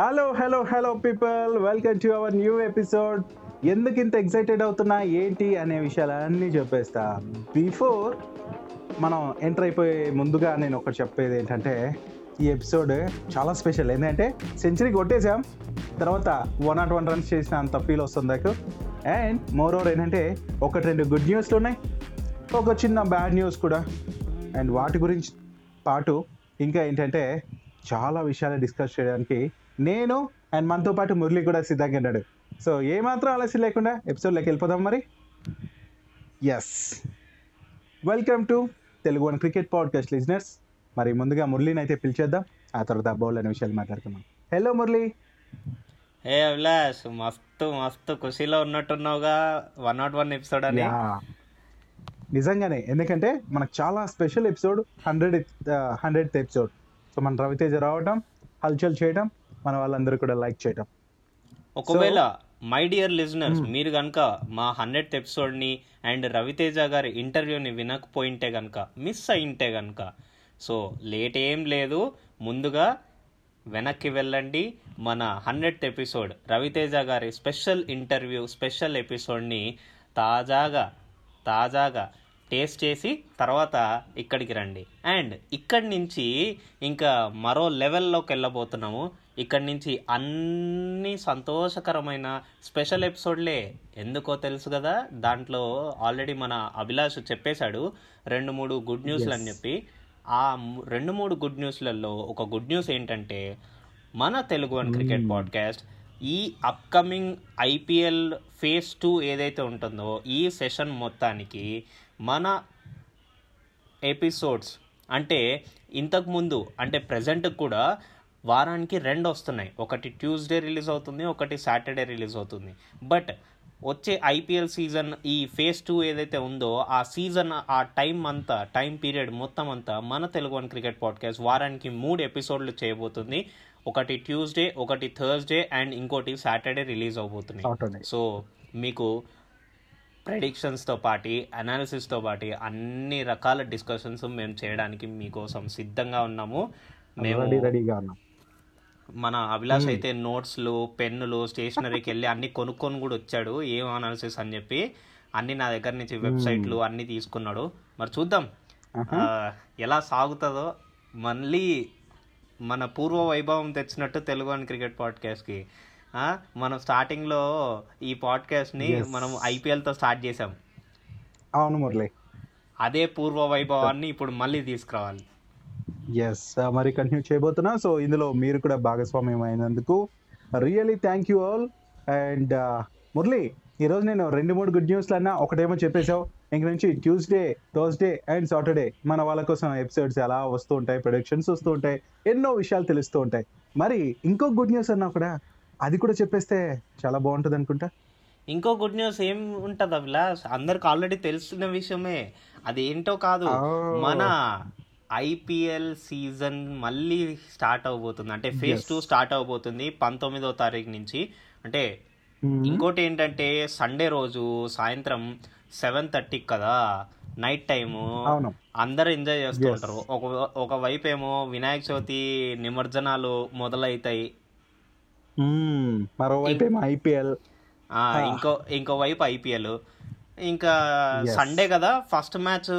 Hello hello hello people welcome to our new episode ఎందుకు ఇంత excited అవుతున్నా ఏంటి అనే విషయాలన్నీ చెప్పేస్తా. బిఫోర్ మనం ఎంటర్ అయిపోయే ముందుగా నేను ఒకటి చెప్పేది ఏంటంటే ఈ ఎపిసోడ్ చాలా స్పెషల్ ఏంటంటే సెంచరీ కొట్టేసాం తర్వాత వన్ నాట్ వన్ రన్స్ చేసిన అంత ఫీల్ వస్తుంది నాకు. అండ్ మోర్ ఓవర్ ఏంటంటే ఒకటి రెండు గుడ్ న్యూస్లు ఉన్నాయి. ఒక చిన్న బ్యాడ్ న్యూస్ కూడా. అండ్ వాటి గురించి పాటు ఇంకా ఏంటంటే చాలా విషయాలు డిస్కస్ చేయడానికి నేను అండ్ మనతో పాటు మురళి కూడా సిద్ధంగా ఉన్నాడు. సో ఏమాత్రం ఆలస్యం లేకుండా ఎపిసోడ్లోకి వెళ్ళిపోదాం మరి. Yes welcome to Telugu one cricket podcast listeners మరి ముందుగా మురళిని అయితే పిలిచేద్దాం. ఆ తర్వాత బౌల్ అనే విషయాలు మాట్లాడుకుందాం. హలో మురళి. ఏ అభిలాష్ మస్తు మస్తు ఖుషీలో ఉన్నట్టున్నావుగా. వన్ నాట్ వన్ ఎపిసోడ్ అని. నిజంగానే. ఎందుకంటే మనకు చాలా special episode hundred hundred episode so మన రవితేజ రావటం హల్చల్ చేయటం మన వాళ్ళందరూ కూడా లైక్ చేయటం. ఒకవేళ మై డియర్ లిజనర్స్ మీరు కనుక మా హండ్రెడ్ ఎపిసోడ్ని అండ్ రవితేజ గారి ఇంటర్వ్యూని వినకపోయింటే కనుక మిస్ అయింటే కనుక సో లేట్ ఏం లేదు. ముందుగా వెనక్కి వెళ్ళండి. మన హండ్రెడ్ ఎపిసోడ్ రవితేజ గారి స్పెషల్ ఇంటర్వ్యూ స్పెషల్ ఎపిసోడ్ని తాజాగా తాజాగా టేస్ట్ చేసి తర్వాత ఇక్కడికి రండి. అండ్ ఇక్కడి నుంచి ఇంకా మరో లెవెల్లోకి వెళ్ళబోతున్నాము. ఇక్కడి నుంచి అన్ని సంతోషకరమైన స్పెషల్ ఎపిసోడ్లే. ఎందుకో తెలుసు కదా దాంట్లో ఆల్రెడీ మన అభిలాష్ చెప్పేశాడు రెండు మూడు గుడ్ న్యూస్లు అని చెప్పి. ఆ రెండు మూడు గుడ్ న్యూస్లలో ఒక గుడ్ న్యూస్ ఏంటంటే మన తెలుగు వన్ క్రికెట్ పాడ్కాస్ట్ ఈ అప్కమింగ్ ఐపీఎల్ ఫేజ్ టూ ఏదైతే ఉంటుందో ఈ సెషన్ మొత్తానికి మన ఎపిసోడ్స్ అంటే ఇంతకు ముందు అంటే ప్రజెంట్ కూడా వారానికి రెండు వస్తున్నాయి. ఒకటి ట్యూస్డే రిలీజ్ అవుతుంది ఒకటి సాటర్డే రిలీజ్ అవుతుంది. బట్ వచ్చే ఐపీఎల్ సీజన్ ఈ ఫేజ్ టూ ఏదైతే ఉందో ఆ సీజన్ ఆ టైం అంతా టైం పీరియడ్ మొత్తం అంతా మన తెలుగు వన్ క్రికెట్ పాడ్కాస్ట్ వారానికి మూడు ఎపిసోడ్లు చేయబోతుంది. ఒకటి ట్యూస్డే ఒకటి థర్స్డే అండ్ ఇంకోటి సాటర్డే రిలీజ్ అవబోతున్నాయి. సో మీకు ప్రెడిక్షన్స్తో పాటి అనాలిసిస్తో పాటి అన్ని రకాల డిస్కషన్స్ మేము చేయడానికి మీకోసం సిద్ధంగా ఉన్నాము. మేము రెడీ రెడీగా ఉన్నాం. మన అభిలాష్ అయితే నోట్స్లు పెన్నులు స్టేషనరీకి వెళ్ళి అన్ని కొనుక్కొని కూడా వచ్చాడు. ఏం అనాలిసిస్ అని చెప్పి అన్ని నా దగ్గర నుంచి వెబ్సైట్లు అన్ని తీసుకున్నాడు. మరి చూద్దాం. ఎలా సాగుతుందో మళ్ళీ మన పూర్వ వైభవం తెచ్చినట్టు తెలుగు అని క్రికెట్ పాడ్కాస్ట్కి. మనం స్టార్టింగ్లో ఈ పాడ్కాస్ట్ని మనం ఐపీఎల్తో స్టార్ట్ చేసాం అవును మురళి. అదే పూర్వ వైభవాన్ని ఇప్పుడు మళ్ళీ తీసుకురావాలి. ఎస్ మరి కంటిన్యూ చేయబోతున్నా. సో ఇందులో మీరు కూడా భాగస్వామ్యం అయినందుకు really thank you all and Murali ఈరోజు నేను రెండు మూడు గుడ్ న్యూస్లు అన్నా ఒకటేమో చెప్పేశావు. ఇంక నుంచి ట్యూస్డే థర్స్డే అండ్ సాటర్డే మన వాళ్ళ కోసం ఎపిసోడ్స్ ఎలా వస్తూ ఉంటాయి ప్రొడక్షన్స్ వస్తూ ఉంటాయి ఎన్నో విషయాలు తెలుస్తూ ఉంటాయి. మరి ఇంకో గుడ్ న్యూస్ అన్నా కూడా అది కూడా చెప్పేస్తే చాలా బాగుంటుంది అనుకుంటా? ఇంకో గుడ్ న్యూస్ ఏం ఉంటుంది అభిలాష్? అందరికి ఆల్రెడీ తెలిసిన విషయమే. అది ఏంటో కాదు. మన ఐపీఎల్ సీజన్ మళ్ళీ స్టార్ట్ అవబోతుంది. అంటే ఫేజ్ టూ స్టార్ట్ అవబోతుంది పంతొమ్మిదో తారీఖు నుంచి. అంటే ఇంకోటి ఏంటంటే సండే రోజు సాయంత్రం సెవెన్ థర్టీకి కదా నైట్ టైము. అందరూ ఎంజాయ్ చేస్తూ ఉంటారు. ఒక ఒక వైపు ఏమో వినాయక చవితి నిమజ్జనాలు మొదలవుతాయి మ్మ్. మరోవైపు ఐపీఎల్. ఇంకో ఇంకో వైపు ఐపీఎల్. ఇంకా సండే కదా ఫస్ట్ మ్యాచ్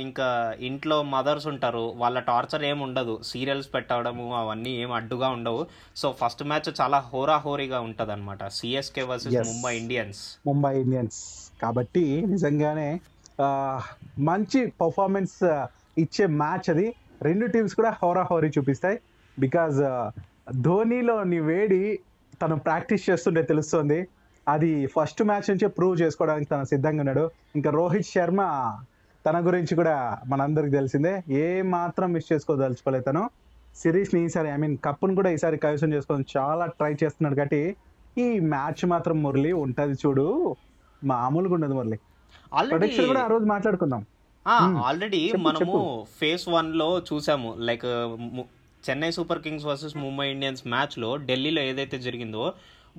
ఇంకా ఇంట్లో మదర్స్ ఉంటారు వాళ్ళ టార్చర్ ఏమి ఉండదు. సీరియల్స్ పెట్టడము అవన్నీ ఏం అడ్డుగా ఉండవు. సో ఫస్ట్ మ్యాచ్ చాలా హోరాహోరీగా ఉంటుంది అనమాట CSK versus Mumbai Indians Mumbai Indians కాబట్టి నిజంగానే మంచి పర్ఫార్మెన్స్ ఇచ్చే మ్యాచ్ అది. రెండు టీమ్స్ కూడా హోరాహోరీ చూపిస్తాయి. బికాజ్ ధోనీలోని వేడి తను ప్రాక్టీస్ చేస్తుంటే తెలుస్తుంది. అది ఫస్ట్ మ్యాచ్ నుంచే ప్రూవ్ చేసుకోవడానికి తను సిద్ధంగా ఉన్నాడు. ఇంకా రోహిత్ శర్మ తన గురించి కూడా మనందరికి తెలిసిందే. ఏ మాత్రం మిస్ చేసుకోదలుచుకోలేదు తను. సిరీస్ని ఈసారి ఐ మీన్ కప్పును కూడా ఈసారి కైవసం చేసుకోవడం చాలా ట్రై చేస్తున్నాడు కాబట్టి ఈ మ్యాచ్ మాత్రం మురళి ఉంటది చూడు. మామూలుగా ఉండదు మురళి. ప్రొడక్షన్ కూడా ఆ రోజు మాట్లాడుకుందాం. ఆల్రెడీ మనము ఫేస్ వన్లో చూసాము. Like Chennai Super Kings versus Mumbai Indians మ్యాచ్లో ఢిల్లీలో ఏదైతే జరిగిందో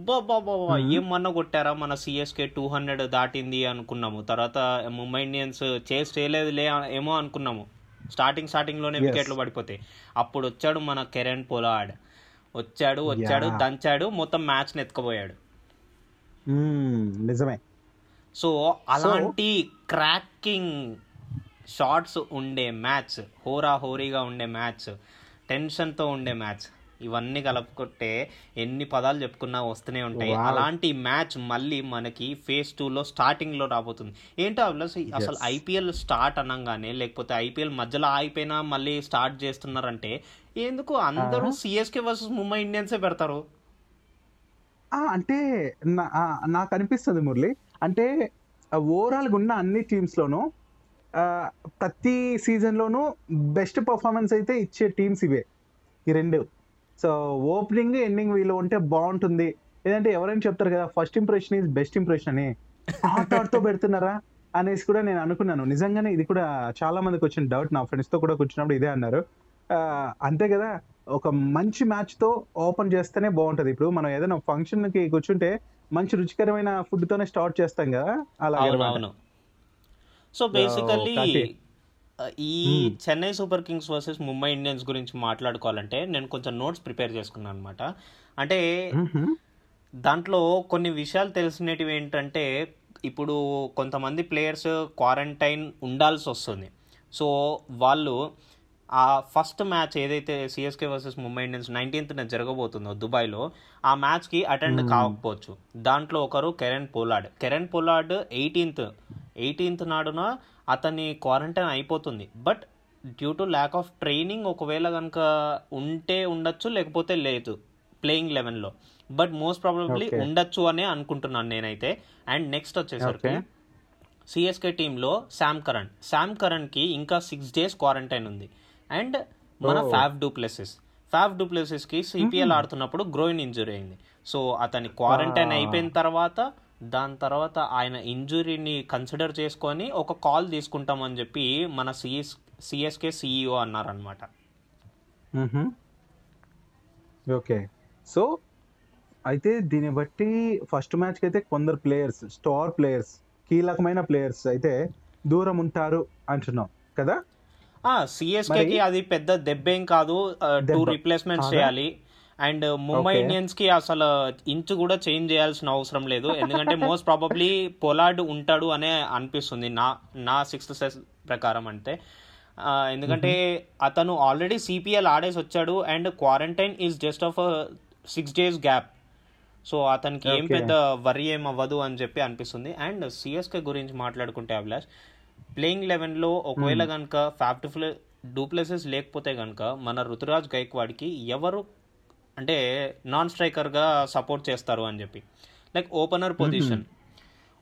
బాబా బాబా ఏం మన్న కొట్టారా? మన సిఎస్కే టూ హండ్రెడ్ దాటింది అనుకున్నాము. తర్వాత ముంబై ఇండియన్స్ చేసి చేయలేదులే ఏమో అనుకున్నాము. స్టార్టింగ్ స్టార్టింగ్లోనే వికెట్లు పడిపోతాయి అప్పుడు వచ్చాడు మన కెరెన్ పొలాడ్ వచ్చాడు వచ్చాడు. దంచాడు మొత్తం మ్యాచ్ని ఎత్తుకుపోయాడు. నిజమే. సో అలాంటి క్రాకింగ్ షార్ట్స్ ఉండే మ్యాచ్ హోరా హోరీగా ఉండే మ్యాచ్ టెన్షన్తో ఉండే మ్యాచ్ ఇవన్నీ కలుపుకుంటే ఎన్ని పదాలు చెప్పుకున్నా వస్తూనే ఉంటాయి. అలాంటి మ్యాచ్ మళ్ళీ మనకి ఫేజ్ టూలో స్టార్టింగ్లో రాబోతుంది. ఏంటో అసలు అసలు ఐపీఎల్ స్టార్ట్ అనగానే లేకపోతే ఐపీఎల్ మధ్యలో ఆగిపోయినా మళ్ళీ స్టార్ట్ చేస్తున్నారంటే ఎందుకు అందరూ సిఎస్కే వర్సెస్ ముంబై ఇండియన్సే పెడతారు? ఆ, అంటే నాకు అనిపిస్తుంది మురళి. అంటే ఓవరాల్గా ఉన్న అన్ని టీమ్స్లోనూ ప్రతి సీజన్లోనూ బెస్ట్ పర్ఫార్మెన్స్ అయితే ఇచ్చే టీమ్స్ ఇవే. ఈ రెండు. సో ఓపెనింగ్ ఎండింగ్ వీళ్ళు ఉంటే బాగుంటుంది. లేదంటే ఎవరైనా చెప్తారు కదా first impression is best impression అని. ఆ thought తో పెడుతున్నారా అనేసి కూడా నేను అనుకున్నాను. నిజంగానే ఇది కూడా చాలా మందికి వచ్చిన డౌట్ నా ఫ్రెండ్స్తో కూడా కూర్చున్నప్పుడు ఇదే అన్నారు. అంతే కదా ఒక మంచి మ్యాచ్తో ఓపెన్ చేస్తేనే బాగుంటది. ఇప్పుడు మనం ఏదైనా ఫంక్షన్కి కూర్చుంటే మంచి రుచికరమైన ఫుడ్ తోనే స్టార్ట్ చేస్తాం కదా. అవును సో బేసికల్లీ. ఈ Chennai Super Kings versus Mumbai Indians గురించి మాట్లాడుకోవాలంటే నేను కొంచెం నోట్స్ ప్రిపేర్ చేసుకున్నాను అనమాట అంటే. దాంట్లో కొన్ని విషయాలు తెలిసినవి ఏంటంటే ఇప్పుడు కొంతమంది ప్లేయర్స్ క్వారంటైన్ ఉండాల్సి వస్తుంది. సో వాళ్ళు ఆ ఫస్ట్ మ్యాచ్ ఏదైతే సిఎస్కే వర్సెస్ ముంబై ఇండియన్స్ నైన్టీన్త్న జరగబోతుందో దుబాయ్లో ఆ మ్యాచ్కి అటెండ్ కాకపోవచ్చు. దాంట్లో ఒకరు కెరెన్ పోలాడ్ కెరెన్ పోలాడ్ ఎయిటీన్త్ ఎయిటీన్త్ నాడున అతని క్వారంటైన్ అయిపోతుంది. But due to lack of training ఒకవేళ కనుక ఉంటే ఉండొచ్చు లేకపోతే లేదు. ప్లేయింగ్ లెవెన్లో. But most probably. ఉండొచ్చు అనే అనుకుంటున్నాను నేనైతే. అండ్ నెక్స్ట్ వచ్చేసరికి. సిఎస్కే టీంలో శామ్ కరణ్. శామ్ కరణ్కి ఇంకా సిక్స్ డేస్ క్వారంటైన్ ఉంది. అండ్ మన. ఫ్యాఫ్ డూప్లెసిస్ ఫ్యాఫ్ డూప్లెసిస్కి సిపిఎల్ ఆడుతున్నప్పుడు గ్రోయిన్ ఇంజురీ అయింది. సో అతని క్వారంటైన్. అయిపోయిన తర్వాత దాని తర్వాత ఆయన ఇంజురీని కన్సిడర్ చేసుకొని ఒక కాల్ తీసుకుంటామని చెప్పి మన సిఎస్ సిఎస్కే సిఇఓ అన్నారనమాట. ఓకే. సో అయితే దీన్ని బట్టి ఫస్ట్ మ్యాచ్కి అయితే కొందరు ప్లేయర్స్ స్టార్ ప్లేయర్స్ కీలకమైన ప్లేయర్స్ అయితే దూరం ఉంటారు అంటున్నాం కదా? సిఎస్కేకి మరి- అది పెద్ద దెబ్బేం కాదు. టూ? చేయాలి. అండ్ ముంబై. ఇండియన్స్కి అసలు ఇంచు కూడా చేంజ్ చేయాల్సిన అవసరం లేదు. ఎందుకంటే మోస్ట్ ప్రాబబ్లీ పొలాడ్ ఉంటాడు అనే అనిపిస్తుంది నా నా సిక్స్త్ సెస్ ప్రకారం అంటే. ఎందుకంటే అతను ఆల్రెడీ సిపిఎల్ ఆడేసి వచ్చాడు and quarantine is just of six days gap. So అతనికి ఏం. పెద్ద వరి ఏం అవ్వదు అని చెప్పి అనిపిస్తుంది. అండ్ సిఎస్కే గురించి మాట్లాడుకుంటే అభిలాష్ ప్లేయింగ్ లెవెన్లో ఒకవేళ కనుక ఫ్యాఫ్ డూప్లెసెస్ లేకపోతే కనుక మన ఋతురాజ్ గైక్వాడ్కి ఎవరు అంటే నాన్ స్ట్రైకర్గా సపోర్ట్ చేస్తారు అని చెప్పి. Like opener position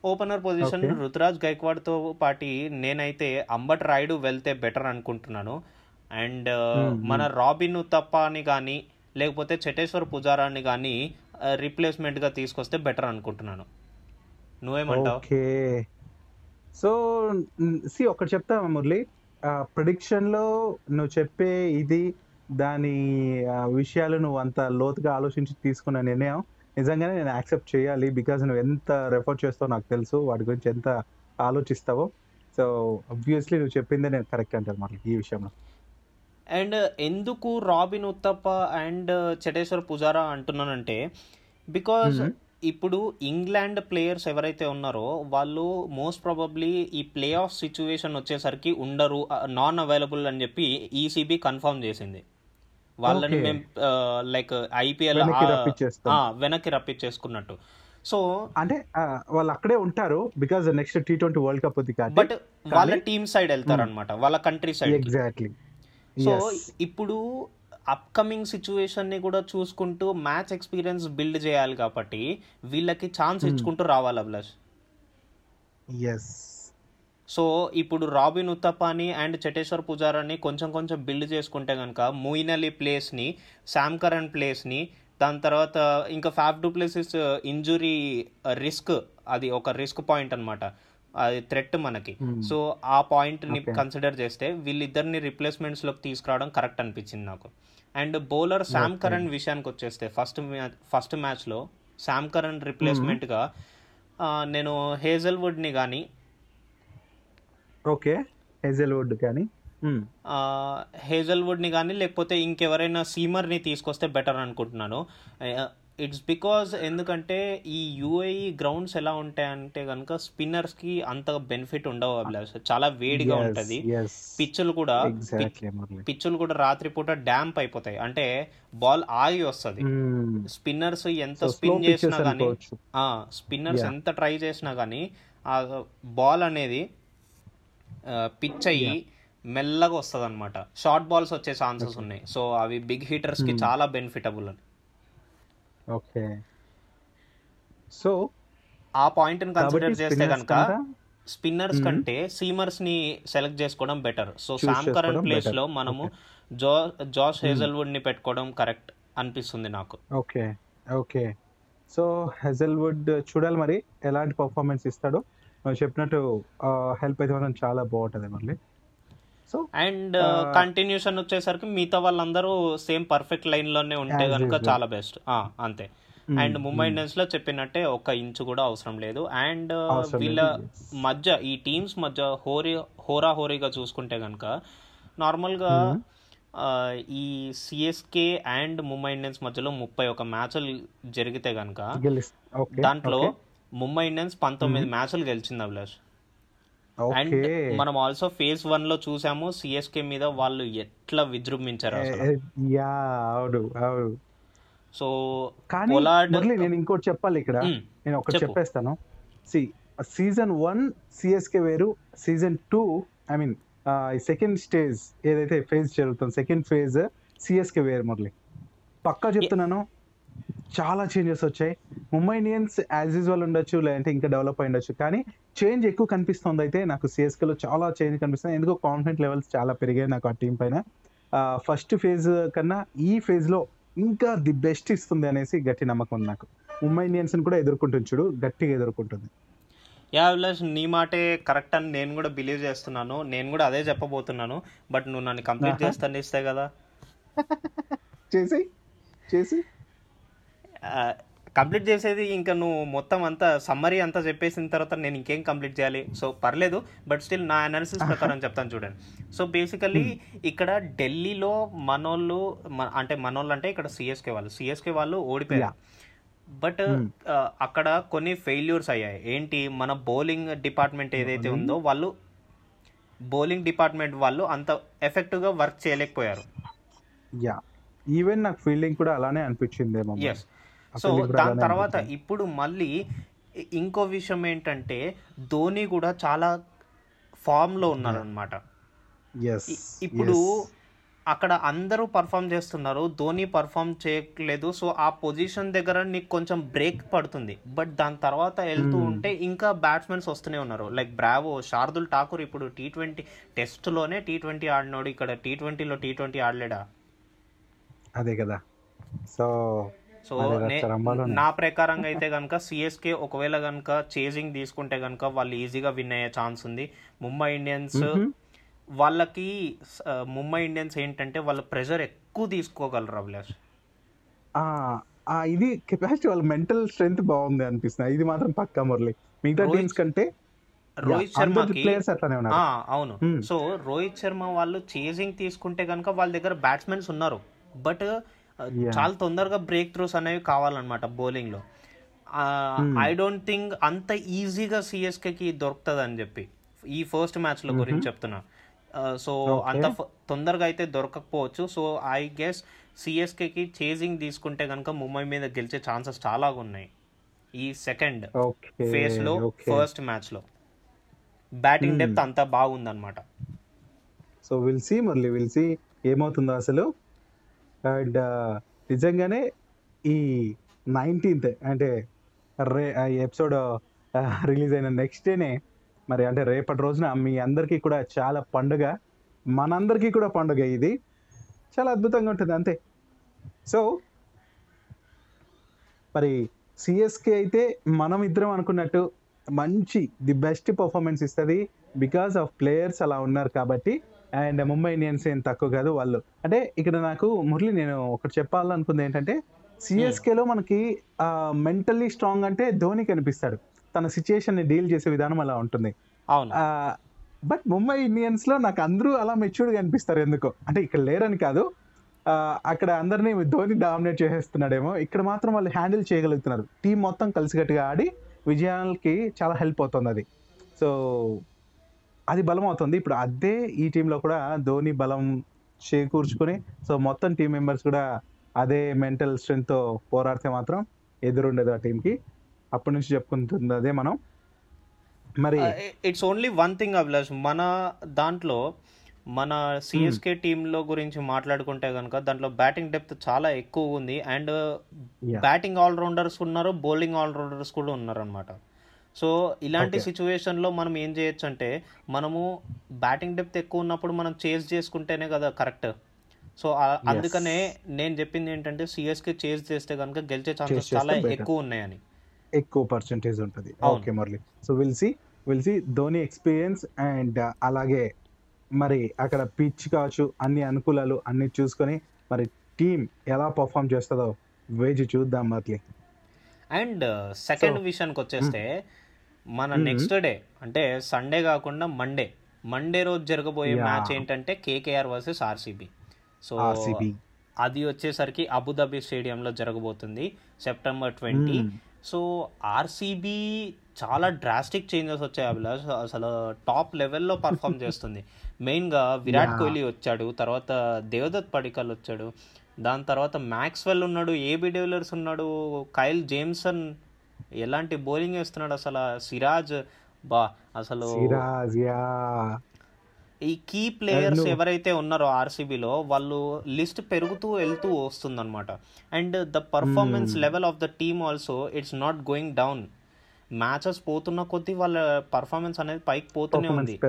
opener position. Ruturaj గైక్వాడ్తో పాటి నేనైతే అంబట్ రాయుడు వెళ్తే బెటర్ అనుకుంటున్నాను. అండ్ మన రాబిన్ ఉత్తప్పాని కానీ లేకపోతే చటేశ్వర్ పుజారాని కానీ రిప్లేస్మెంట్గా తీసుకొస్తే బెటర్ అనుకుంటున్నాను. నువ్వేమంటావు? ఓకే. సో సి ఒకటి చెప్తా మురళి. ప్రిడిక్షన్లో నువ్వు చెప్పే ఇది దాని విషయాలు నువ్వు అంత లోతుగా ఆలోచించి తీసుకున్న నిర్ణయం నిజంగానే నేను యాక్సెప్ట్ చేయాలి. బికాజ్ నువ్వు ఎంత రెఫర్ చేస్తావో నాకు తెలుసు. వాటి గురించి ఎంత ఆలోచిస్తావో. సో అబ్వియస్లీ నువ్వు చెప్పిందే నేను కరెక్ట్ అంటాను మరి ఈ విషయంలో. అండ్ ఎందుకు రాబిన్ ఉత్తప్ప అండ్ చటేశ్వర్ పుజారా అంటున్నానంటే బికాజ్ ఇప్పుడు ఇంగ్లాండ్ ప్లేయర్స్ ఎవరైతే ఉన్నారో వాళ్ళు మోస్ట్ ప్రాబబ్లీ ఈ ప్లే ఆఫ్ సిచ్యువేషన్ వచ్చేసరికి ఉండరు నాన్ అవైలబుల్ అని చెప్పి ఈసీబీ కన్ఫర్మ్ చేసింది. వాళ్ళని. మేము లైక్ ఐపీఎల్ వెనక్కి రప్పించేసుకున్నట్టు. సో అంటే వాళ్ళు అక్కడే ఉంటారు because next T twenty world cup ఉంది బట్ వాళ్ళ టీమ్ సైడ్ వెళ్తారు అనమాట వాళ్ళ కంట్రీ సైడ్ ఎగ్జాక్ట్లీ సో ఇప్పుడు అప్కమింగ్ సిచ్యువేషన్ని కూడా చూసుకుంటూ మ్యాచ్ ఎక్స్పీరియన్స్ బిల్డ్ చేయాలి కాబట్టి వీళ్ళకి ఛాన్స్ ఇచ్చుకుంటూ రావాలి అభిలాష్ ఎస్ సో ఇప్పుడు రాబిన్ ఉత్తపాని అండ్ చటేశ్వర్ పుజారాని కొంచెం కొంచెం బిల్డ్ చేసుకుంటే కనుక మూయిన్ అలీ ప్లేస్ని శామ్ కరణ్ ప్లేస్ని దాని తర్వాత ఇంకా ఫ్యాఫ్ డూప్లెసిస్ ఇంజురీ రిస్క్ అది ఒక రిస్క్ పాయింట్ అన్నమాట. అది థ్రెట్ మనకి. సో ఆ పాయింట్ని. కన్సిడర్ చేస్తే వీళ్ళిద్దరిని రిప్లేస్మెంట్స్లోకి తీసుకురావడం కరెక్ట్ అనిపించింది నాకు. అండ్ బౌలర్ శామ్ కరణ్ విషయానికి వచ్చేస్తే ఫస్ట్ ఫస్ట్ మ్యాచ్లో శామ్ కరణ్ రిప్లేస్మెంట్గా నేను హేజల్వుడ్ని కానీ ఓకే. హెజల్వుడ్ కానీ? హేజల్వుడ్ని కానీ లేకపోతే ఇంకెవరైనా సీమర్ని తీసుకొస్తే బెటర్ అనుకుంటున్నాను. ఇట్స్ బికాజ్ ఎందుకంటే ఈ యూఏఈ గ్రౌండ్స్ ఎలా ఉంటాయంటే కనుక స్పిన్నర్స్కి అంత బెనిఫిట్ ఉండవు అభిలాష్. చాలా వేడిగా ఉంటుంది. పిచ్చులు కూడా పిచ్చులు కూడా రాత్రిపూట డ్యాంప్ అయిపోతాయి. అంటే బాల్ ఆగి వస్తుంది. స్పిన్నర్స్ ఎంత స్పిన్ చేసినా కానీ స్పిన్నర్స్. ఎంత ట్రై చేసినా కానీ ఆ బాల్ అనేది పిచ్ అయ్యి మెల్లగా వస్తుంది అనమాట షార్ట్ బాల్స్ వచ్చే ఛాన్సెస్ ఉన్నాయి. సో అవి బిగ్ హిటర్స్కి Hmm. చాలా బెనిఫిటబుల్ అని. ఓకే సో ఆ పాయింట్ని కన్సిడర్ చేస్తే కనుక స్పిన్నర్స్ Hmm. కంటే సీమర్స్ని సెలెక్ట్ చేసుకోవడం better so Sam Curran place. లో మనము జో జాష్ హేజల్వుడ్ని పెట్టుకోవడం కరెక్ట్ అనిపిస్తుంది నాకు. ఓకే ఓకే సో హెజల్వుడ్ చూడాలి మరి. ఎలాంటి పర్ఫార్మెన్స్ ఇస్తాడో? చెప్పినట్టు హెల్ప్ అయితే మాత్రం చాలా బాగుంటుంది మళ్ళీ సో అండ్ కంటిన్యూషన్ వచ్చేసరికి మిగతా వాళ్ళందరూ సేమ్ పర్ఫెక్ట్ లైన్లోనే ఉంటే కనుక. చాలా బెస్ట్ అంతే అండ్ ముంబై ఇండియన్స్లో చెప్పినట్టే ఒక ఇంచు కూడా అవసరం లేదు అండ్ వీళ్ళ. మధ్య ఈ టీమ్స్ మధ్య హోరీ హోరా హోరీగా చూసుకుంటే కనుక నార్మల్గా Mhm. ఈ సిఎస్కే అండ్ ముంబై ఇండియన్స్ మధ్యలో ముప్పై ఒక మ్యాచ్లు జరిగితే కనుక దాంట్లో ముంబై ఇండియన్స్ పంతొమ్మిది మ్యాచ్లు గెలిచింది అభిలాష్. అండ్ మనం ఆల్సో ఫేజ్ వన్లో చూసాము సిఎస్కే మీద వాళ్ళు ఎట్లా విజృంభించారు అసలు? యా అవును అవును. సో కానీ నేను ఇంకోటి చెప్పాలి ఇక్కడ. నేను ఒకటి చెప్పు. చెప్పేస్తాను. సి సీజన్ వన్ సిఎస్కే వేరు season two I mean second stage ఏదైతే ఫేజ్ జరుగుతుంది సెకండ్ ఫేజ్ సిఎస్కే వేరు మురళి. పక్కా చెప్తున్నాను చాలా చేంజెస్ వచ్చాయి. ముంబై ఇండియన్స్ యాజ్ యూజువల్ ఉండొచ్చు లేదంటే ఇంకా డెవలప్ అయి ఉండొచ్చు. కానీ చేంజ్ ఎక్కువ కనిపిస్తుంది అయితే నాకు సిఎస్కేలో చాలా చేంజ్ కనిపిస్తుంది ఎందుకో కాన్ఫిడెంట్ లెవెల్స్ చాలా పెరిగాయి నాకు ఆ టీం పైన. ఫస్ట్ ఫేజ్ కన్నా ఈ phase లో ఇంకా ది బెస్ట్ ఇస్తుంది అనేసి గట్టి నమ్మకం ఉంది నాకు. ముంబై ఇండియన్స్ కూడా ఎదుర్కొంటుంది చూడు గట్టిగా ఎదుర్కొంటుంది. యా అభిలాష్ నీ మాటే కరెక్ట్ అని నేను కూడా బిలీవ్ చేస్తున్నాను. నేను కూడా అదే చెప్పబోతున్నాను. బట్ నువ్వు నన్ను కంప్లీట్. చేస్తాను ఇస్తే కదా. చేసి చేసి. కంప్లీట్ చేసేది ఇంకా నువ్వు మొత్తం అంతా సమ్మరీ అంతా చెప్పేసిన తర్వాత నేను ఇంకేం కంప్లీట్ చేయాలి? సో పర్లేదు బట్ స్టిల్ నా అనాలిసిస్ ప్రకారం చెప్తాను చూడండి. సో బేసికలీ ఇక్కడ ఢిల్లీలో మనోళ్ళు అంటే మనోళ్ళు అంటే ఇక్కడ సిఎస్కే వాళ్ళు. సిఎస్కే వాళ్ళు ఓడిపోయారు. But Hmm. అక్కడ కొన్ని ఫెయిల్యూర్స్ అయ్యాయి. ఏంటి? మన బౌలింగ్ డిపార్ట్మెంట్ ఏదైతే ఉందో వాళ్ళు బౌలింగ్ డిపార్ట్మెంట్ వాళ్ళు అంత ఎఫెక్టివ్గా వర్క్ చేయలేకపోయారు. యా ఈవెన్ నాకు ఫీల్డింగ్ కూడా అలానే అనిపించింది ఎస్ సో దాని తర్వాత ఇప్పుడు మళ్ళీ ఇంకో విషయం ఏంటంటే ధోని కూడా చాలా ఫామ్లో ఉన్నారు అనమాట ఇప్పుడు అక్కడ అందరూ పర్ఫామ్ చేస్తున్నారు ధోని పర్ఫామ్ చేయట్లేదు సో ఆ పొజిషన్ దగ్గర నీకు కొంచెం బ్రేక్ పడుతుంది. బట్ దాని తర్వాత వెళ్తూ Hmm. ఉంటే ఇంకా బ్యాట్స్మెన్స్ వస్తూనే ఉన్నారు. లైక్ బ్రావో శార్దుల్ ఠాకూర్ ఇప్పుడు టీ ట్వంటీ టెస్ట్లోనే టీ ట్వంటీ ఆడినాడు ఇక్కడ టీ ట్వంటీలో టీ ట్వంటీ ఆడలేడా? అదే కదా. సో సో నే- ప్రకారంగా అయితే కనుక సిఎస్కే ఒకవేళ కనుక చేజింగ్ తీసుకుంటే కనుక వాళ్ళు ఈజీగా విన్ అయ్యే ఛాన్స్ ఉంది. ముంబై ఇండియన్స్ వాళ్ళకి ముంబై ఇండియన్స్ ఏంటంటే వాళ్ళ ప్రెషర్ ఎక్కువ తీసుకోగలరు అభిలాష్. ఇది కెపాసిటీ వాళ్ళ మెంటల్ స్ట్రెంగ్త్ బాగుంది అనిపిస్తుంది. ఇది మాత్రం పక్కా మురళి. మిగతా రోహిత్ టీమ్స్ కంటే రోహిత్ ప్లేయర్స్ అట్లానే ఉన్నారు. అవును. సో రోహిత్ శర్మ వాళ్ళు చేజింగ్ తీసుకుంటే కనుక వాళ్ళ దగ్గర బ్యాట్స్మెన్స్ ఉన్నారు. బట్. చాలా తొందరగా బ్రేక్ త్రూస్ అనేవి కావాలన్నమాట బౌలింగ్లో. Hmm. ఐ డోంట్ థింక్ అంత ఈజీగా సిఎస్కే కి దొరుకుతుంది అని చెప్పి. ఈ ఫస్ట్ మ్యాచ్లో గురించి చెప్తున్నా. సో. అంత తొందరగా అయితే దొరకకపోవచ్చు. సో ఐ గెస్ సిఎస్కే కి చేజింగ్ తీసుకుంటే కనుక ముంబై మీద గెలిచే ఛాన్సెస్ చాలా ఉన్నాయి. ఈ సెకండ్ ఫేస్లో ఫస్ట్ మ్యాచ్లో. Batting Hmm. డెప్త్ అంతా బాగుందన్నమాట. So we'll see Murali we'll see ఏమవుతుందో అసలు? అండ్ నిజంగానే ఈ నైన్టీన్త్ అంటే రే ఎపిసోడ్ రిలీజ్ అయిన నెక్స్ట్ డేనే మరి అంటే రేపటి రోజున మీ అందరికీ కూడా చాలా పండుగ మనందరికీ కూడా పండుగ ఇది. చాలా అద్భుతంగా ఉంటుంది అంతే. సో మరి సిఎస్కే అయితే మనం ఇద్దరం అనుకున్నట్టు మంచి ది బెస్ట్ పర్ఫార్మెన్స్ ఇస్తుంది బికాస్ ఆఫ్ ప్లేయర్స్ అలా ఉన్నారు కాబట్టి అండ్ ముంబై ఇండియన్స్ ఏం తక్కువ కాదు వాళ్ళు. అంటే ఇక్కడ నాకు మురళి నేను ఒకటి చెప్పాలనుకుంది ఏంటంటే సిఎస్కేలో మనకి మెంటల్లీ స్ట్రాంగ్ అంటే ధోని కనిపిస్తాడు. తన సిచ్యుయేషన్ని డీల్ చేసే విధానం అలా ఉంటుంది. అవును. బట్ ముంబై ఇండియన్స్లో నాకు అందరూ అలా మెచ్యూర్డ్గా అనిపిస్తారు ఎందుకో. అంటే ఇక్కడ లేరని కాదు. అక్కడ అందరినీ ధోని డామినేట్ చేసేస్తున్నాడేమో. ఇక్కడ మాత్రం వాళ్ళు హ్యాండిల్ చేయగలుగుతున్నారు. టీం మొత్తం కలిసికట్టుగా ఆడి విజయాలకి చాలా హెల్ప్ అవుతుంది అది. సో అది బలం అవుతుంది ఇప్పుడు అదే ఈ టీంలో కూడా ధోని బలం చేకూర్చుకొని సో మొత్తం టీం మెంబర్స్ కూడా అదే మెంటల్ స్ట్రెంగ్త్తో పోరాడితే మాత్రం ఎదురుండదు ఆ టీంకి అప్పటి నుంచి చెప్పుకుంటుంది అదే మనం. మరి it's only one thing Abhilash మన దాంట్లో మన సిఎస్కే టీంలో గురించి మాట్లాడుకుంటే కనుక దాంట్లో బ్యాటింగ్ డెప్త్ చాలా ఎక్కువ ఉంది. అండ్. బ్యాటింగ్ ఆల్రౌండర్స్ ఉన్నారు బౌలింగ్ ఆల్రౌండర్స్ కూడా ఉన్నారు అనమాట సో ఇలాంటి. సిచ్యువేషన్లో మనం ఏం చేయొచ్చు అంటే మనము బ్యాటింగ్ డెప్త్ ఎక్కువ ఉన్నప్పుడు మనం చేజ్ చేసుకుంటేనే కదా కరెక్ట్ సో అందుకనే నేను చెప్పింది ఏంటంటే సిఎస్కే చేజ్ చేస్తే కనుక గెలిచే ఛాన్సెస్ చాలా. ఎక్కువ ఉన్నాయని. ఎక్కువ పర్సంటేజ్ ఉంటుంది. Okay Murali so we'll see we'll see Dhoni experience and అలాగే మరి అక్కడ పిచ్ కావచ్చు అన్ని అనుకూలాలు అన్ని చూసుకొని మరి టీం ఎలా పర్ఫామ్ చేస్తుందో వేచి చూద్దాం మురళి అండ్ సెకండ్ విషయానికి వచ్చేస్తే మన. నెక్స్ట్ డే అంటే సండే కాకుండా మండే. మండే రోజు జరగబోయే. మ్యాచ్ ఏంటంటే KKR versus RCB. So RCB. అది వచ్చేసరికి అబుదాబి స్టేడియంలో జరగబోతుంది సెప్టెంబర్ ట్వంటీ. సో ఆర్సీబీ చాలా డ్రాస్టిక్ చేంజెస్ వచ్చాయి అభిలాష్. అసలు టాప్ లెవెల్లో పర్ఫామ్ చేస్తుంది. మెయిన్గా విరాట్. కోహ్లీ వచ్చాడు తర్వాత దేవదత్ పడికల్ వచ్చాడు. దాని తర్వాత మ్యాక్స్వెల్ ఉన్నాడు ఏబి డెవిలర్స్ ఉన్నాడు కైల్ జేమ్సన్ ఎలాంటి బౌలింగ్ వేస్తున్నాడు అసలు సిరాజ్? బా అసలు ఈ కీ ప్లేయర్స్ ఎవరైతే ఉన్నారో ఆర్సీబీలో వాళ్ళు లిస్ట్ పెరుగుతూ వెళ్తూ వస్తుందన్నమాట. And the performance level of the team also it's not going down. Matches పోతున్న కొద్దీ వాళ్ళ పర్ఫార్మెన్స్ అనేది పైకి పోతూనే ఉంది.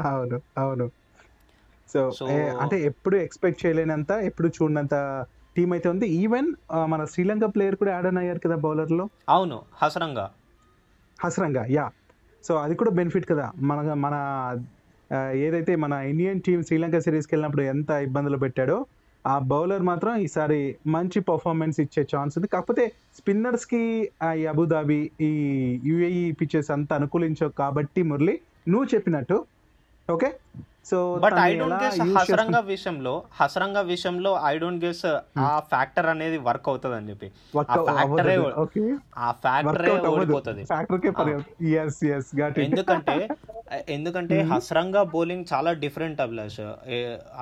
అవును అవును. సో అంటే ఎప్పుడు ఎక్స్పెక్ట్ చేయలేనంత ఎప్పుడు చూడనంత టీం అయితే ఉంది. ఈవెన్ మన శ్రీలంక ప్లేయర్ కూడా యాడ్ ఆన్ అయ్యారు కదా బౌలర్లో? అవును హసరంగా. హసరంగా యా సో అది కూడా బెనిఫిట్ కదా. మన మన ఏదైతే మన ఇండియన్ టీం శ్రీలంక సిరీస్కి వెళ్ళినప్పుడు ఎంత ఇబ్బందులు పెట్టాడో ఆ బౌలర్ మాత్రం ఈసారి మంచి పర్ఫార్మెన్స్ ఇచ్చే ఛాన్స్ ఉంది. కాకపోతే స్పిన్నర్స్కి ఈ అబుదాబి ఈ యుఏఈ పిచ్చెస్ అంత అనుకూలించవు. కాబట్టి మురళి నువ్వు చెప్పినట్టు okay so but I don't guess Hasaranga విషయంలో హసరంగా విషయంలో ఐ డోంట్ గెస్ ఆ ఫ్యాక్టర్ అనేది వర్క్ అవుతుంది అని చెప్పి. ఆ ఫ్యాక్టరే ఆ ఫ్యాక్టరే ఓడిపోతుంది. ఎందుకంటే ఎందుకంటే హస్రంగా బౌలింగ్ చాలా డిఫరెంట్ అభిలాష్.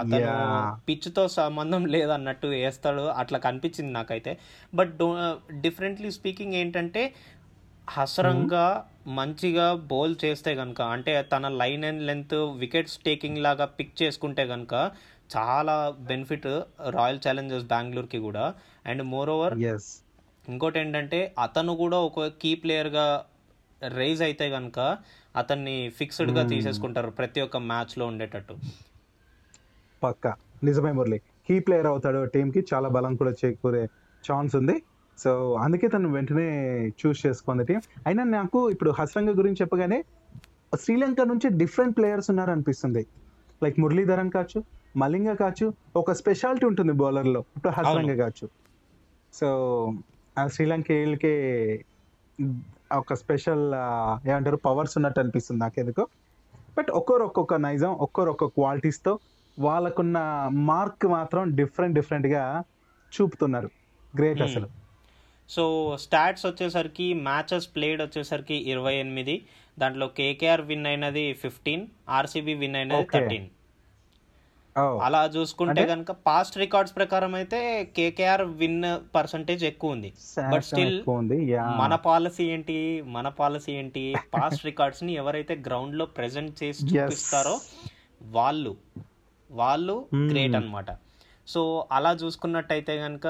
అతను. పిచ్తో సంబంధం లేదన్నట్టు వేస్తాడు. అట్లా కనిపించింది నాకైతే. బట్ డిఫరెంట్లీ స్పీకింగ్ ఏంటంటే హసరంగా మంచిగా బౌల్ చేస్తే కనుక అంటే తన line and length wickets taking లాగా పిక్ చేసుకుంటే కనుక చాలా బెనిఫిట్ రాయల్ ఛాలెంజర్స్ బెంగళూరుకి కూడా. అండ్ మోర్ ఓవర్ ఇంకోటి ఏంటంటే అతను కూడా ఒక కీ ప్లేయర్గా రైజ్ అయితే కనుక అతన్ని ఫిక్స్డ్గా తీసేసుకుంటారు ప్రతి ఒక్క మ్యాచ్లో ఉండేటట్టు. పక్క. నిజమే మురళి. కీ ప్లేయర్ అవుతాడు టీమ్కి చాలా బలం కూడా చేకూరే ఛాన్స్ ఉంది. సో అందుకే తను వెంటనే చూస్ చేసుకుంది టీం. అయినా నాకు ఇప్పుడు హస్రంగ గురించి చెప్పగానే శ్రీలంక నుంచి డిఫరెంట్ ప్లేయర్స్ ఉన్నారు అనిపిస్తుంది లైక్ మురళీధరన్ కావచ్చు మలింగ కావచ్చు ఒక స్పెషాలిటీ ఉంటుంది bowler లో ఇప్పుడు హస్రంగ కావచ్చు. సో ఆ శ్రీలంక వీళ్ళకి ఒక స్పెషల్ ఏమంటారు పవర్స్ ఉన్నట్టు అనిపిస్తుంది నాకెందుకో. బట్ ఒక్కొరు ఒక్కొక్క నైజం ఒక్కొరు ఒక్కొక్క క్వాలిటీస్తో వాళ్ళకున్న మార్క్ మాత్రం డిఫరెంట్ డిఫరెంట్గా చూపుతున్నారు. గ్రేట్. అసలు. సో స్టాట్స్ వచ్చేసరికి మ్యాచెస్ ప్లేడ్ వచ్చేసరికి ఇరవై ఎనిమిది దాంట్లో కేకేఆర్ విన్ అయినది ఫిఫ్టీన్ ఆర్సీబీ విన్ అయినది. థర్టీన్ అలా చూసుకుంటే కనుక పాస్ట్ రికార్డ్స్ ప్రకారం అయితే కేకేఆర్ విన్ పర్సంటేజ్ ఎక్కువ ఉంది బట్ స్టిల్ మన పాలసీ ఏంటి మన పాలసీ ఏంటి పాస్ట్ రికార్డ్స్ని ఎవరైతే గ్రౌండ్లో ప్రెజెంట్ చేసి. చూపిస్తారో వాళ్ళు వాళ్ళు Hmm. గ్రేట్ అన్నమాట సో అలా చూసుకున్నట్టయితే కనుక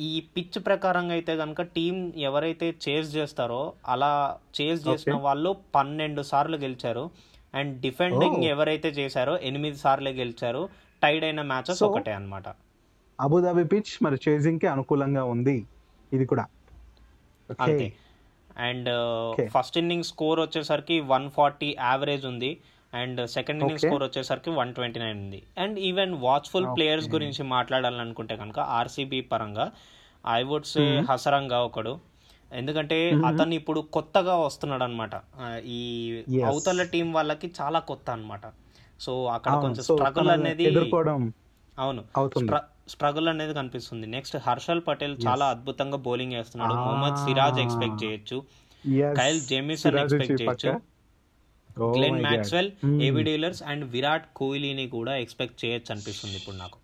ఈ పిచ్ ప్రకారంగా అయితే కనుక టీం ఎవరైతే చేజ్ చేస్తారో అలా చేజ్ చేసిన. వాళ్ళు పన్నెండు సార్లు గెలిచారు అండ్ డిఫెండింగ్. ఎవరైతే చేశారో ఎనిమిది సార్లు గెలిచారు టైడ్ అయిన మ్యాచెస్ ఒకటే అన్నమాట అబుదాబి పిచ్ మరి చేజింగ్కి అనుకూలంగా ఉంది ఇది కూడా. అంతే అండ్. ఫస్ట్ ఇన్నింగ్ స్కోర్ వచ్చేసరికి వన్ ఫార్టీ యావరేజ్ ఉంది అండ్ సెకండ్ ఇన్నింగ్. స్కోర్ వచ్చేసరికి వన్ ట్వంటీ నైన్ ఉంది అండ్ ఈవెన్ వాచ్ఫుల్. ప్లేయర్స్ గురించి మాట్లాడాలనుకుంటే కనుక ఆర్సీబీ పరంగా I would say Hmm. Hasaranga ఒకడు ఎందుకంటే అతను ఇప్పుడు కొత్తగా వస్తున్నాడు అనమాట ఈ. అవతల టీం వాళ్ళకి చాలా కొత్త అన్నమాట సో అక్కడ. కొంచెం స్ట్రగుల్ అనేది అవును స్ట్రగుల్ అనేది కనిపిస్తుంది నెక్స్ట్ హర్షల్ పటేల్ చాలా అద్భుతంగా బౌలింగ్ వేస్తున్నాడు. మొహమ్మద్ సిరాజ్ ఎక్స్పెక్ట్ చేయొచ్చు. కైల్ జేమిసన్ ఎక్స్పెక్ట్ చేయొచ్చు Glenn. Maxwell. AB de Villiers and Virat కోహ్లీని కూడా ఎక్స్పెక్ట్ చేయొచ్చు అనిపిస్తుంది ఇప్పుడు నాకు.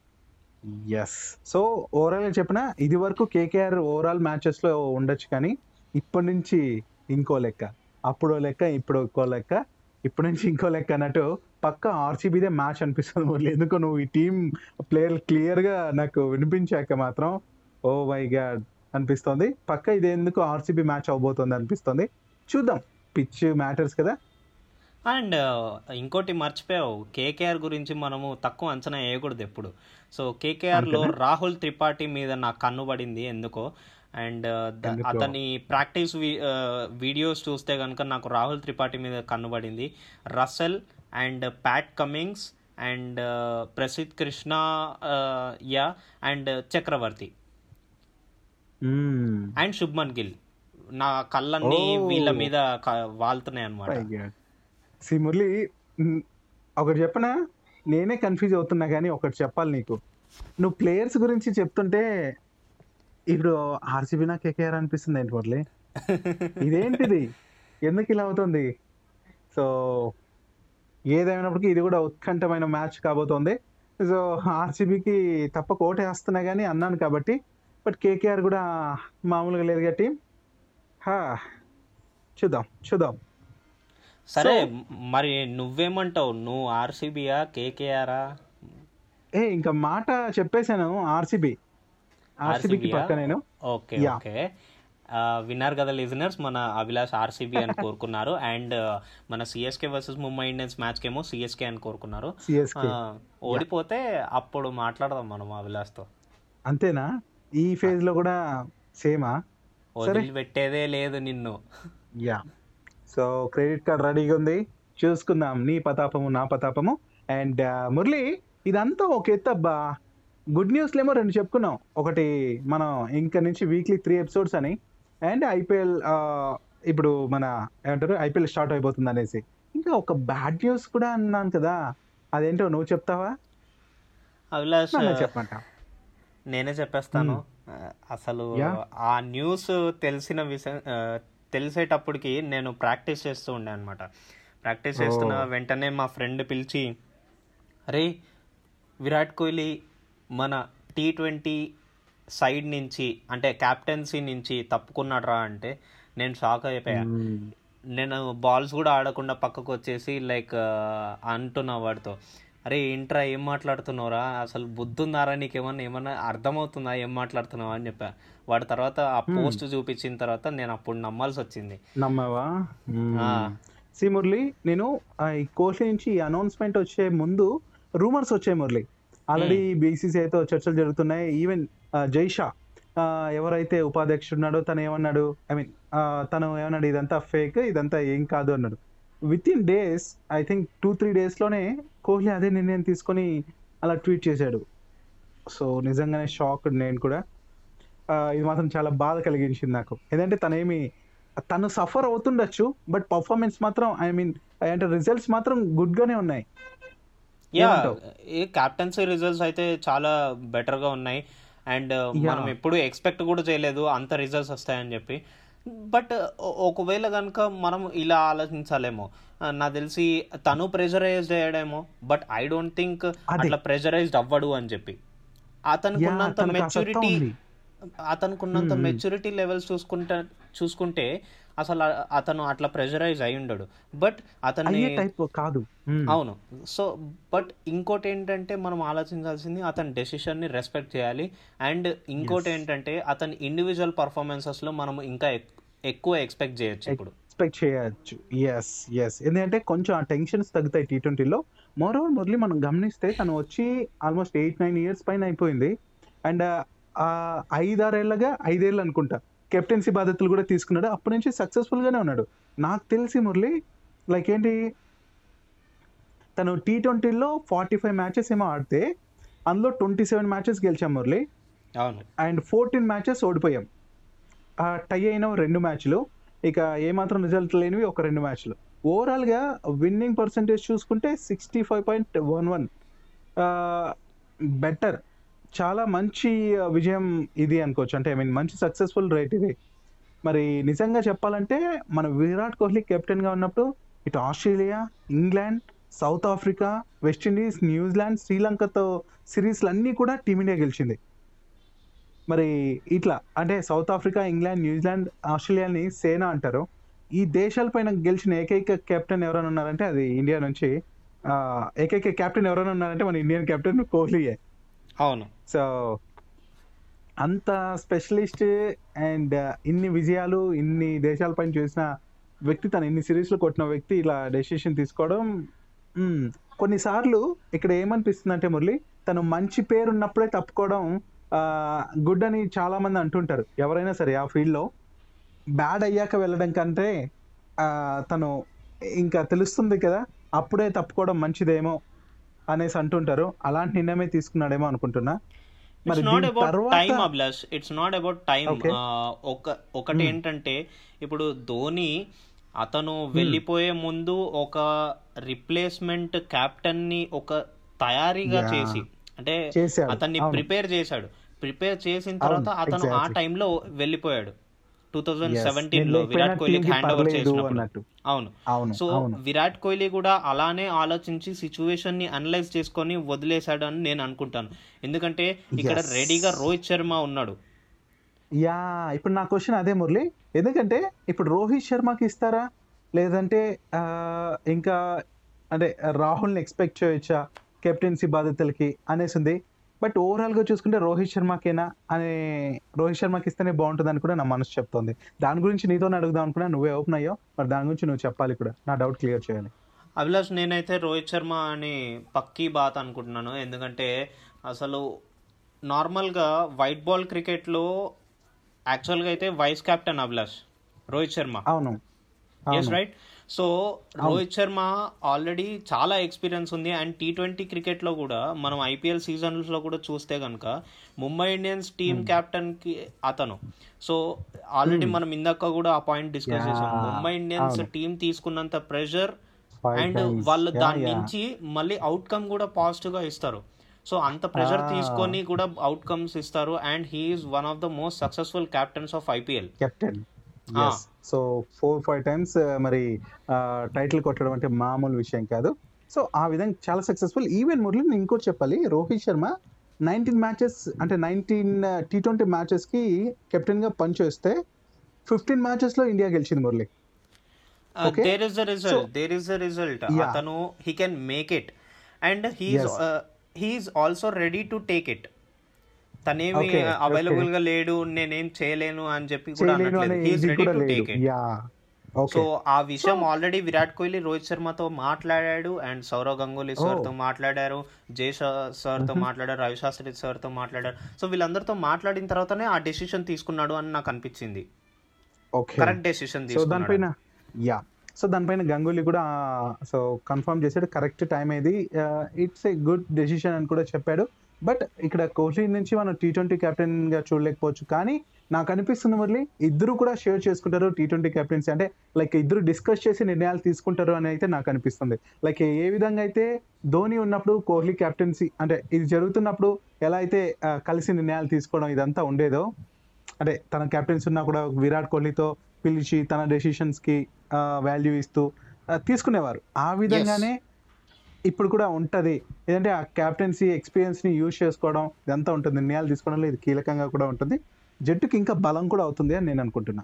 ఎస్ సో ఓవరాల్గా చెప్పిన ఇది వరకు కేకేఆర్ ఓవరాల్ మ్యాచెస్లో ఉండొచ్చు కానీ ఇప్పటి నుంచి ఇంకో లెక్క. అప్పుడు లెక్క ఇప్పుడు ఇంకో లెక్క. ఇప్పటి నుంచి ఇంకో లెక్క అన్నట్టు పక్క ఆర్సీబీదే మ్యాచ్ అనిపిస్తుంది మురళి ఎందుకు నువ్వు ఈ టీం ప్లేయర్ క్లియర్గా నాకు వినిపించాక మాత్రం ఓ మై గాడ్ అనిపిస్తుంది. పక్క ఇది ఎందుకు ఆర్సీబీ మ్యాచ్ అవబోతుంది అనిపిస్తుంది. చూద్దాం. పిచ్ మ్యాటర్స్ కదా. అండ్ ఇంకోటి మర్చిపోయావు. కేకేఆర్ గురించి మనము తక్కువ అంచనా వేయకూడదు ఎప్పుడు. సో కేకేఆర్లో రాహుల్ త్రిపాఠి మీద నాకు కన్ను పడింది ఎందుకో. అండ్? అతని ప్రాక్టీస్ వీడియోస్ చూస్తే కనుక నాకు రాహుల్ త్రిపాఠి మీద కన్ను పడింది. Russell and Pat Cummins and Prasidh Krishna yeah and Chakravarthy. And Shubman Gill. నా కళ్ళన్నీ. వీళ్ళ మీద వాళ్తున్నాయి అనమాట సి మురళి ఒకటి చెప్పనా? నేనే కన్ఫ్యూజ్ అవుతున్నా కానీ ఒకటి చెప్పాలి నీకు. నువ్వు ప్లేయర్స్ గురించి చెప్తుంటే ఇప్పుడు ఆర్సీబీ నా కేకేఆర్ అనిపిస్తుంది ఏంటి మురళి? ఇదేంటిది? ఎందుకు ఇలా అవుతుంది? సో ఏదేమైనప్పటికీ ఇది కూడా ఉత్కంఠమైన మ్యాచ్ కాబోతోంది. సో ఆర్సీబీకి తప్పక ఓటేస్తున్నా కానీ అన్నాను కాబట్టి బట్ కేకేఆర్ కూడా మామూలుగా లేదుగా టీం. హా చూద్దాం చూద్దాం. సరే మరి నువ్వేమంటావు? నువ్వు ఆర్సీబీయా కేకేఆరా? ఏ ఇంకా మాట చెప్పేశాను ఆర్సీబీ. ఆర్సీబీకి? పక్క నేను. ఓకే. ఓకే. విన్నారు కదా లిజనర్స్ మన అభిలాష్ ఆర్సీబీ అని కోరుకున్నారు. అండ్ మన CSK versus Mumbai Indians match కేమో సిఎస్కే అని కోరుకున్నారు. ఓడిపోతే అప్పుడు మాట్లాడదాం మనం అభిలాష్తో. అంతేనా? ఈ ఫేజ్లో కూడా సేమా? వదిలిపెట్టేదే లేదు నిన్ను. యా సో క్రెడిట్ కార్డ్ రెడీగా ఉంది. చూసుకుందాం. నీ పతాపము నా పతాపము. అండ్ మురళి ఇదంతా ఒక ఎత్తబ్బా గుడ్ న్యూస్లేమో రెండు చెప్పుకున్నాం. ఒకటి మనం ఇంక నుంచి వీక్లీ త్రీ ఎపిసోడ్స్ అని. అండ్ ఐపీఎల్ ఇప్పుడు మన ఏమంటారు? ఐపీఎల్ స్టార్ట్ అయిపోతుంది అనేసి. ఇంకా ఒక బ్యాడ్ న్యూస్ కూడా అన్నాను కదా. అదేంటో నువ్వు చెప్తావా? అభిలాష్ చెప్పమంట. నేనే చెప్పేస్తాను. అసలు. ఆ న్యూస్ తెలిసిన విషయం తెలిసేటప్పటికి నేను ప్రాక్టీస్ చేస్తూ ఉండే అనమాట ప్రాక్టీస్ చేస్తున్న వెంటనే మా ఫ్రెండ్ పిలిచి అరే విరాట్ కోహ్లీ మన టీ ట్వంటీ సైడ్ నుంచి అంటే క్యాప్టెన్సీ నుంచి తప్పుకున్నాడు రా అంటే నేను షాక్ అయిపోయా. నేను బాల్స్ కూడా ఆడకుండా పక్కకు వచ్చేసి లైక్ అంటున్నా వాడితో. అరే ఏంట్రా ఏం మాట్లాడుతున్నావురా? అసలు బుద్ధి ఉందారా నీకేమన్నా ఏమన్నా అర్థమవుతుందా ఏం మాట్లాడుతున్నావా అని చెప్పా. వాడి తర్వాత ఆ పోస్ట్ చూపించిన తర్వాత నేను అప్పుడు నమ్మాల్సి వచ్చింది. నమ్మవా? ఆ. సి మురళి నేను ఈ కోహ్లీ నుంచి అనౌన్స్మెంట్ వచ్చే ముందు రూమర్స్ వచ్చాయి మురళి. ఆల్రెడీ బీసీసీఐతో చర్చలు జరుగుతున్నాయి. ఈవెన్ జైషా ఎవరైతే ఉపాధ్యక్షుడు ఉన్నాడో తను ఏమన్నాడు? ఐ మీన్ తను ఏమన్నాడు ఇదంతా ఫేక్ ఇదంతా ఏం కాదు అన్నాడు. With in days I think two three డేస్లోనే కోహ్లీ అదే నిర్ణయం తీసుకొని అలా ట్వీట్ చేశాడు. సో నిజంగానే షాక్ నేను కూడా. ఇది మాత్రం చాలా బాధ కలిగించింది నాకు. ఎందుకంటే తనేమి తను సఫర్ అవుతుండొచ్చు బట్ పర్ఫార్మెన్స్ మాత్రం ఐ మీన్ అంటే రిజల్ట్స్ మాత్రం గుడ్ గానే ఉన్నాయి. యా? ఈ క్యాప్టెన్సీ రిజల్ట్స్ అయితే చాలా బెటర్గా ఉన్నాయి. అండ్ మనం ఎప్పుడు ఎక్స్పెక్ట్ కూడా చేయలేదు అంత రిజల్ట్స్ వస్తాయని చెప్పి. బట్ ఒకవేళ కనుక మనం ఇలా ఆలోచించాలేమో నాకు తెలిసి తను ప్రెజరైజ్డ్ అయ్యాడేమో బట్ ఐ డోంట్ థింక్ అట్లా ప్రెజరైజ్డ్ అవ్వడు అని చెప్పి. అతనికి యా, ఉన్నంత తనకు ఆ సత్తా మెచ్యూరిటీ ఉంది. అతనికి ఉన్నంత మెచ్యూరిటీ లెవెల్స్ చూసుకుంటే చూసుకుంటే అసలు అతను అట్లా ప్రెజరైజ్ అయి ఉండడు. బట్ అయ్యే టైప్ కాదు. అవును. సో బట్ ఇంకోటి ఏంటంటే మనం ఆలోచించాల్సింది అతని డెసిషన్ని రెస్పెక్ట్ చేయాలి. అండ్ ఇంకోటి ఏంటంటే అతని ఇండివిజువల్ పర్ఫార్మెన్సెస్లో మనం ఇంకా ఎక్- ఎక్కువ ఎక్స్పెక్ట్ చేయొచ్చు ఇప్పుడు. ఎక్స్పెక్ట్ చేయొచ్చు. ఎస్ ఎస్ ఎందుకంటే కొంచెం ఆ టెన్షన్స్ తగ్గుతాయి టీ ట్వంటీలో మోరో మురళి మనం గమనిస్తే తను వచ్చి ఆల్మోస్ట్ ఎయిట్ నైన్ ఇయర్స్ పైన అయిపోయింది. అండ్ ఆ ఐదారేళ్ళగా ఐదేళ్ళు అనుకుంటా. కెప్టెన్సీ బాధ్యతలు కూడా తీసుకున్నాడు. అప్పటి నుంచి సక్సెస్ఫుల్ గానే ఉన్నాడు. నాకు తెలిసి మురళి లైక్ ఏంటి? తను టీ ట్వంటీలో ఫార్టీ ఫైవ్ మ్యాచెస్ ఏమో ఆడితే అందులో ట్వంటీ సెవెన్ మ్యాచెస్ గెలిచాం మురళి. అవును. అండ్ ఫోర్టీన్ మ్యాచెస్ ఓడిపోయాం. టై అయిన రెండు మ్యాచ్లు ఇక ఏమాత్రం రిజల్ట్ లేనివి ఒక రెండు మ్యాచ్లు ఓవరాల్గా విన్నింగ్ పర్సంటేజ్ చూసుకుంటే sixty five point one one better చాలా మంచి విజయం ఇది అనుకోవచ్చు. అంటే ఐ మీన్ మంచి సక్సెస్ఫుల్ రేట్ ఇది. మరి నిజంగా చెప్పాలంటే మన విరాట్ కోహ్లీ కెప్టెన్గా ఉన్నప్పుడు ఇటు Australia England South Africa West Indies New Zealand శ్రీలంకతో సిరీస్లు అన్నీ కూడా టీమిండియా గెలిచింది. మరి ఇట్లా అంటే South Africa England New Zealand ఆస్ట్రేలియాని SENA అంటారు. ఈ దేశాలపైన గెలిచిన ఏకైక కెప్టెన్ ఎవరైనా ఉన్నారంటే అది ఇండియా నుంచి ఏకైక కెప్టెన్ ఎవరైనా ఉన్నారంటే మన ఇండియన్ కెప్టెన్ కోహ్లీయే. అవును. సో అంత స్పెషలిస్ట్ అండ్ ఇన్ని విజయాలు ఇన్ని దేశాలపైన చేసిన వ్యక్తి తను ఇన్ని సిరీస్లు కొట్టిన వ్యక్తి ఇలా డెసిషన్ తీసుకోవడం కొన్నిసార్లు ఇక్కడ ఏమనిపిస్తుంది అంటే మురళి తను మంచి పేరు ఉన్నప్పుడే తప్పుకోవడం గుడ్ అని చాలా మంది అంటుంటారు. ఎవరైనా సరే ఆ ఫీల్డ్లో బ్యాడ్ అయ్యాక వెళ్ళడం కంటే తను ఇంకా తెలుస్తుంది కదా అప్పుడే తప్పుకోవడం మంచిదేమో అనేసి అంటుంటారు అలాంటి నిర్ణయమే తీసుకున్నాడేమో అనుకుంటున్నా మరి it's not about time Abhilash it's not about time. ఒక ఒకటి ఏంటంటే ఇప్పుడు ధోని అతను వెళ్ళిపోయే ముందు ఒక రిప్లేస్మెంట్ కెప్టెన్ని ఒక తయారీగా. చేసి అంటే. అతన్ని. ప్రిపేర్ చేశాడు ప్రిపేర్ చేసిన తర్వాత అతను ఆ. టైంలో వెళ్ళిపోయాడు టూ థౌజండ్. సెవెంటీన్లో విరాట్ కోహ్లీకి హ్యాండ్ ఓవర్ చేసినప్పుడు. అన్నట్టు. అవును. అవును సో విరాట్ కోహ్లీ కూడా అలానే ఆలోచించి సిచ్యువేషన్ని అనలైజ్ చేసుకొని వదిలేశాడు అని నేను అనుకుంటాను. ఎందుకంటే ఇక్కడ. రెడీగా రోహిత్ శర్మ ఉన్నాడు. యా ఇప్పుడు నా క్వశ్చన్ అదే మురళి. ఎందుకంటే ఇప్పుడు రోహిత్ శర్మకి ఇస్తారా? లేదంటే ఇంకా అంటే రాహుల్ని ఎక్స్పెక్ట్ చేయొచ్చా? కెప్టెన్సీ బాధ్యతలకి అనేసి ఉంది బట్ ఓవరాల్గా చూసుకుంటే రోహిత్ శర్మకేనా అనే రోహిత్ శర్మకి ఇస్తేనే బాగుంటుంది అని కూడా నా మనసు చెప్తోంది. దాని గురించి నీతోనే అడుగుదాం అనుకున్నా నువ్వే ఓపెన్ అయ్యావు. మరి దాని గురించి నువ్వు చెప్పాలి కూడా. నా డౌట్ క్లియర్ చేయాలి. అభిలాష్ నేనైతే రోహిత్ శర్మ అని పక్కీ బాత్ అనుకుంటున్నాను. ఎందుకంటే అసలు నార్మల్గా వైట్ బాల్ క్రికెట్లో యాక్చువల్గా అయితే వైస్ కెప్టెన్ అభిలాష్ రోహిత్ శర్మ. అవును. ఎస్ అవును. Right so Rohit Sharma already చాలా ఎక్స్పీరియన్స్ ఉంది అండ్ టీ ట్వంటీ క్రికెట్లో కూడా మనం ఐపీఎల్ సీజన్స్లో కూడా చూస్తే కనుక ముంబై ఇండియన్స్ టీమ్ కెప్టెన్కి అతను సో ఆల్రెడీ మనం ఇందాక కూడా ఆ పాయింట్ డిస్కస్ చేసాం. ముంబై ఇండియన్స్. టీం తీసుకున్నంత ప్రెషర్ అండ్. వాళ్ళు దాని. నుంచి మళ్ళీ అవుట్కమ్ కూడా పాజిటివ్గా ఇస్తారు సో అంత ప్రెషర్. తీసుకొని కూడా అవుట్కమ్స్ ఇస్తారు and he's one of the most successful captains of IPL captain. So four five times మరి టైటిల్ కొట్టడం అంటే మామూలు విషయం కాదు. సో ఆ విధంగా చాలా సక్సెస్ఫుల్ ఈవెన్ మురళి నేను ఇంకోటి చెప్పాలి. రోహిత్ శర్మ నైన్టీన్ మ్యాచెస్ అంటే నైన్టీన్ టీ ట్వంటీ మ్యాచెస్కి కెప్టెన్గా పనిచేస్తే ఫిఫ్టీన్ మ్యాచెస్లో ఇండియా గెలిచింది Murali. There is the result there is the result. అతను he can make it and he's Yes. He's also ready to take it తనేమి available. గా లేడు నేనేం చేయలేను అని చెప్పి కూడా అనట్లేదు. ఇది యా సో ఆ విషయం ఆల్రెడీ విరాట్ కోహ్లీ రోహిత్ శర్మతో మాట్లాడాడు and Sourav Ganguly sir Oh. తో మాట్లాడారు జై సార్తో మాట్లాడారు రవి శాస్త్రి సార్తో మాట్లాడారు. సో వీళ్ళందరితో మాట్లాడిన తర్వాతనే ఆ డెసిషన్ తీసుకున్నాడు అని నాకు అనిపించింది. ఓకే కరెక్ట్ డెసిషన్ సో దానిపైన యా సో దానిపైన గంగూలీ కూడా సో కన్ఫర్మ్ చేశాడు. కరెక్ట్ టైం ఏది ఇట్స్ ఏ గుడ్ డెసిషన్ అని కూడా చెప్పాడు. బట్ ఇక్కడ కోహ్లీ నుంచి మనం టీ ట్వంటీ కెప్టెన్గా చూడలేకపోవచ్చు. కానీ నాకు అనిపిస్తుంది మురళి ఇద్దరు కూడా షేర్ చేసుకుంటారు టీ ట్వంటీ కెప్టెన్సీ అంటే లైక్ ఇద్దరు డిస్కస్ చేసి నిర్ణయాలు తీసుకుంటారు అని అయితే నాకు అనిపిస్తుంది. లైక్ ఏ విధంగా అయితే ధోని ఉన్నప్పుడు కోహ్లీ కెప్టెన్సీ అంటే ఇది జరుగుతున్నప్పుడు ఎలా అయితే కలిసి నిర్ణయాలు తీసుకోవడం ఇదంతా ఉండేదో అంటే తన కెప్టెన్స్ ఉన్నా కూడా విరాట్ కోహ్లీతో పిలిచి తన డెసిషన్స్కి వాల్యూ ఇస్తూ తీసుకునేవారు. ఆ విధంగానే ఇప్పుడు కూడా ఉంటది. ఏంటంటే ఆ కెప్టెన్సీ ఎక్స్పీరియన్స్ని యూజ్ చేసుకోవడం ఇదంతా ఉంటుంది. నిర్ణయాలు తీసుకోవడంలో ఇది కీలకంగా కూడా ఉంటుంది. జట్టుకి ఇంకా బలం కూడా అవుతుంది అని నేను అనుకుంటున్నా.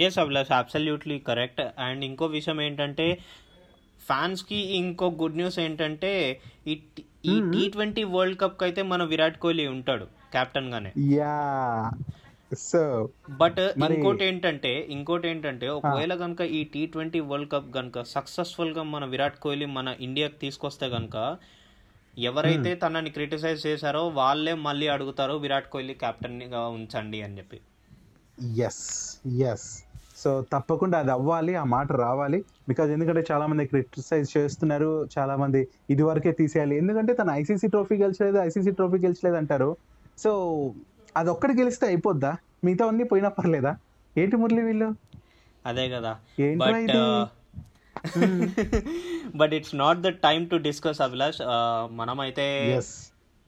Yes Abhilash. Absolutely correct and ఇంకో విషయం ఏంటంటే ఫ్యాన్స్కి ఇంకో గుడ్ న్యూస్ ఏంటంటే ఈ టీ- ఈ. టీ ట్వంటీ వరల్డ్ కప్ అయితే మన విరాట్ కోహ్లీ ఉంటాడు కెప్టెన్ గానే. యా సో బట్ ఇంకోటి ఏంటంటే ఇంకోటి ఏంటంటే ఒకవేళ కనుక ఈ టీ ట్వంటీ వరల్డ్ కప్ కనుక సక్సెస్ఫుల్గా మన విరాట్ కోహ్లీ మన ఇండియాకి తీసుకొస్తే కనుక ఎవరైతే తనని క్రిటిసైజ్ చేశారో వాళ్ళే మళ్ళీ అడుగుతారు విరాట్ కోహ్లీ కెప్టెన్గా ఉంచండి అని చెప్పి. ఎస్ ఎస్ సో తప్పకుండా అది అవ్వాలి ఆ మాట రావాలి. బికాజ్ ఎందుకంటే చాలా మంది క్రిటిసైజ్ చేస్తున్నారు చాలా మంది ఇది వరకే తీసేయాలి. ఎందుకంటే తను ఐసీసీ ట్రోఫీ గెలిచలేదు ఐసీసీ ట్రోఫీ గెలిచలేదు అంటారు సో అది ఒక్కటి గెలిస్తే అయిపోద్దా? మిగతా అన్ని పోయినా పర్లేదా? ఏంటి మురళి వీళ్ళు? అదే కదా. But? But it's not the time to discuss Abhilash. మనమైతే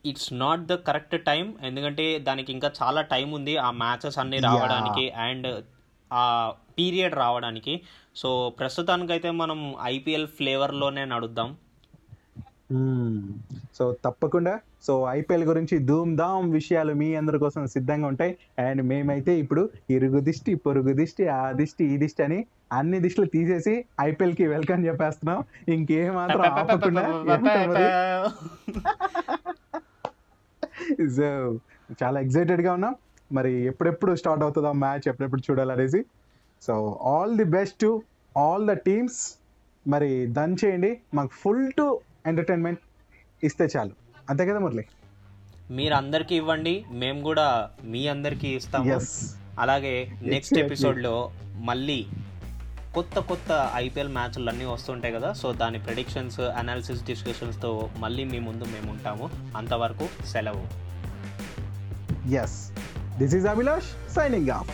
it's not the correct time ఎందుకంటే దానికి ఇంకా చాలా టైం ఉంది ఆ మ్యాచెస్ అన్ని రావడానికి అండ్ ఆ పీరియడ్ రావడానికి. సో ప్రస్తుతానికైతే మనం ఐపీఎల్ ఫ్లేవర్లోనే నడుద్దాం. సో తప్పకుండా. సో ఐపీఎల్ గురించి ధూమ్ ధామ్ విషయాలు మీ అందరి కోసం సిద్ధంగా ఉంటాయి. అండ్ మేమైతే ఇప్పుడు ఇరుగు దిష్టి పొరుగు దిష్టి ఆ దిష్టి ఈ దిష్టి అని అన్ని దిష్టిలు తీసేసి ఐపీఎల్కి వెల్కమ్ చెప్పేస్తున్నాం. ఇంకేం మాత్రం ఆపకుండా? సో చాలా ఎక్సైటెడ్గా ఉన్నాం. మరి ఎప్పుడెప్పుడు స్టార్ట్ అవుతుందో మ్యాచ్ ఎప్పుడెప్పుడు చూడాలనేసి. So all the best to all the teams. మరి దన్ చేయండి మాకు ఫుల్ టు ఎంటర్టైన్మెంట్ ఇస్తే చాలు. అంతే కదా మురళి? మీరు అందరికీ ఇవ్వండి మేము కూడా మీ అందరికీ ఇస్తాము. అలాగే నెక్స్ట్. ఎపిసోడ్లో మళ్ళీ కొత్త కొత్త ఐపీఎల్ మ్యాచ్లు అన్నీ వస్తుంటాయి కదా సో దాని ప్రెడిక్షన్స్ అనాలిసిస్ డిస్కషన్స్తో మళ్ళీ మీ ముందు మేము ఉంటాము. అంతవరకు సెలవు. Yes this is Abhilash signing off